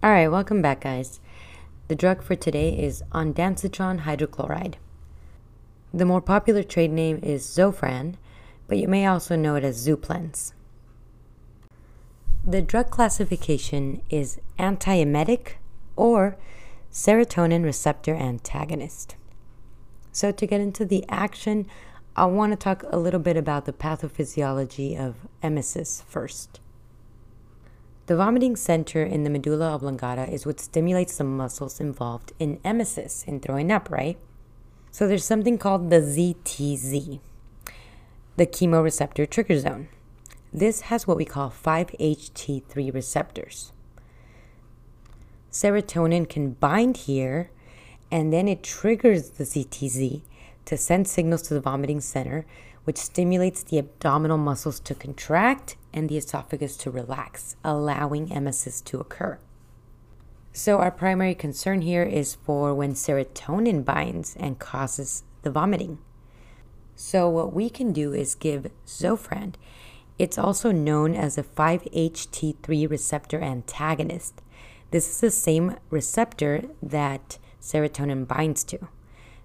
All right, welcome back, guys. The drug for today is ondansetron hydrochloride. The more popular trade name is Zofran, but you may also know it as Zuplenz. The drug classification is antiemetic or serotonin receptor antagonist. So, to get into the action, I want to talk a little bit about the pathophysiology of emesis first. The vomiting center in the medulla oblongata is what stimulates the muscles involved in emesis, in throwing up, right? So there's something called the CTZ, the chemoreceptor trigger zone. This has what we call 5-HT3 receptors. Serotonin can bind here, and then it triggers the CTZ to send signals to the vomiting center, which stimulates the abdominal muscles to contract and the esophagus to relax, allowing emesis to occur. So, our primary concern here is for when serotonin binds and causes the vomiting. So, what we can do is give Zofran. It's also known as a 5-HT3 receptor antagonist. This is the same receptor that serotonin binds to.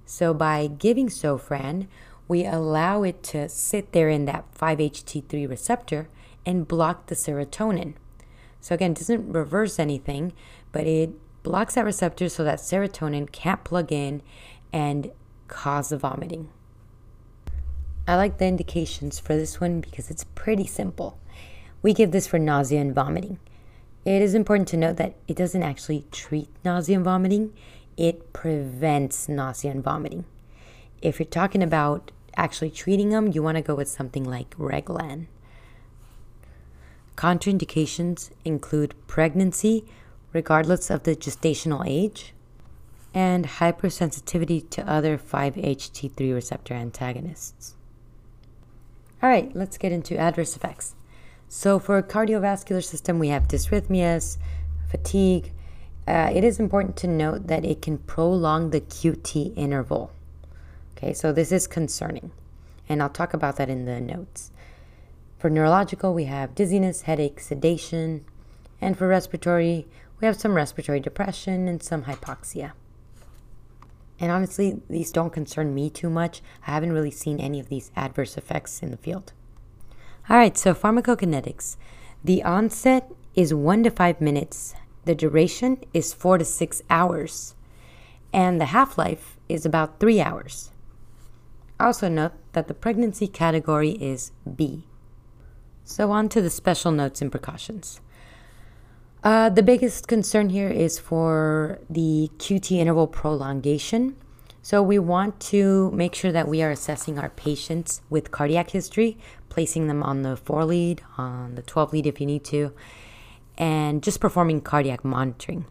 So, by giving Zofran, we allow it to sit there in that 5-HT3 receptor and block the serotonin. So again, it doesn't reverse anything, but it blocks that receptor so that serotonin can't plug in and cause the vomiting. I like the indications for this one because it's pretty simple. We give this for nausea and vomiting. It is important to note that it doesn't actually treat nausea and vomiting, it prevents nausea and vomiting. If you're talking about actually treating them, you want to go with something like Reglan. Contraindications include pregnancy, regardless of the gestational age, and hypersensitivity to other 5-HT3 receptor antagonists. All right, let's get into adverse effects. So, for cardiovascular system, we have dysrhythmias, fatigue. Uh, it is important to note that it can prolong the QT interval. Okay, so this is concerning, and I'll talk about that in the notes. For neurological, we have dizziness, headache, sedation. And for respiratory, we have some respiratory depression and some hypoxia. And honestly, these don't concern me too much. I haven't really seen any of these adverse effects in the field. All right, so pharmacokinetics. The onset is one to five minutes, the duration is four to six hours, and the half life is about three hours. Also, note that the pregnancy category is B. So, on to the special notes and precautions. Uh, the biggest concern here is for the QT interval prolongation. So, we want to make sure that we are assessing our patients with cardiac history, placing them on the 4 lead, on the 12 lead if you need to, and just performing cardiac monitoring.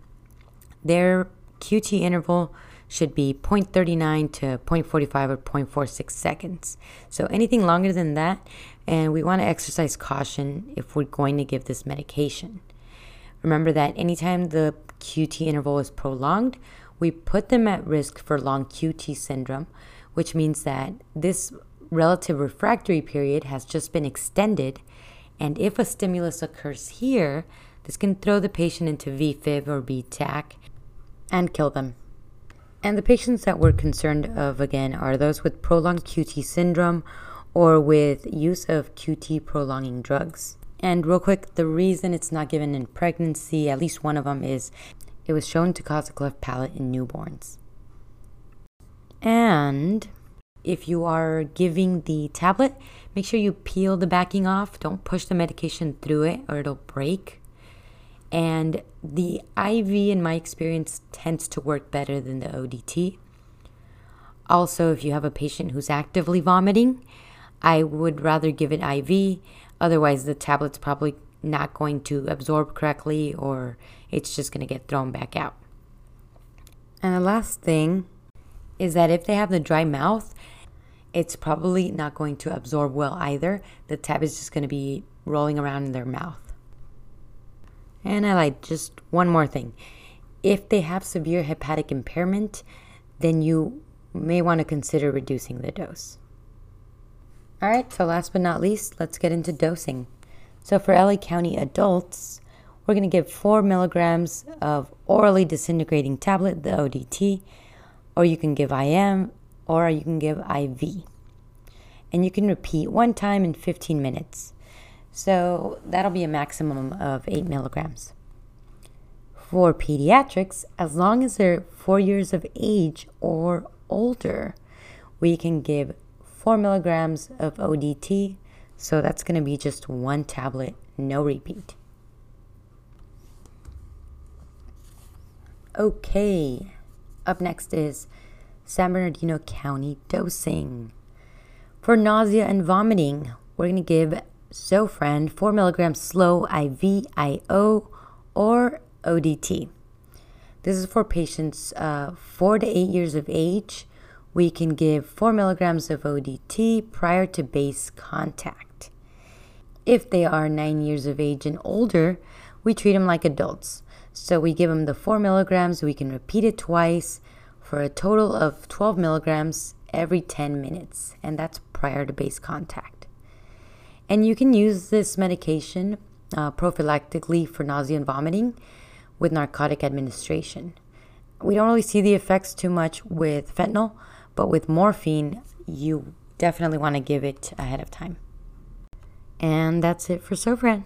Their QT interval should be 0.39 to 0.45 or 0.46 seconds. So anything longer than that, and we want to exercise caution if we're going to give this medication. Remember that anytime the QT interval is prolonged, we put them at risk for long QT syndrome, which means that this relative refractory period has just been extended. And if a stimulus occurs here, this can throw the patient into VFib or VTach and kill them. And the patients that we're concerned of again are those with prolonged QT syndrome or with use of QT prolonging drugs. And real quick, the reason it's not given in pregnancy, at least one of them, is it was shown to cause a cleft palate in newborns. And if you are giving the tablet, make sure you peel the backing off. Don't push the medication through it or it'll break. And the IV, in my experience, tends to work better than the ODT. Also, if you have a patient who's actively vomiting, I would rather give it IV. Otherwise, the tablet's probably not going to absorb correctly or it's just going to get thrown back out. And the last thing is that if they have the dry mouth, it's probably not going to absorb well either. The tab is just going to be rolling around in their mouth. And I like just one more thing. If they have severe hepatic impairment, then you may want to consider reducing the dose. All right, so last but not least, let's get into dosing. So for LA County adults, we're going to give 4 milligrams of orally disintegrating tablet, the ODT, or you can give IM, or you can give IV. And you can repeat one time in 15 minutes. So that'll be a maximum of 8 milligrams. For pediatrics, as long as they're 4 years of age or older, we can give 4 milligrams of ODT. So that's going to be just one tablet, no repeat. Okay, up next is San Bernardino County dosing. For nausea and vomiting, we're going to give Zofran 4 milligrams slow IV, IO, or ODT. This is for patients uh, 4 to 8 years of age. We can give 4 milligrams of ODT prior to base contact. If they are 9 years of age and older, we treat them like adults. So we give them the 4 milligrams, we can repeat it twice for a total of 12 milligrams every 10 minutes, and that's prior to base contact. And you can use this medication uh, prophylactically for nausea and vomiting with narcotic administration. We don't really see the effects too much with fentanyl, but with morphine, you definitely want to give it ahead of time. And that's it for Zofran.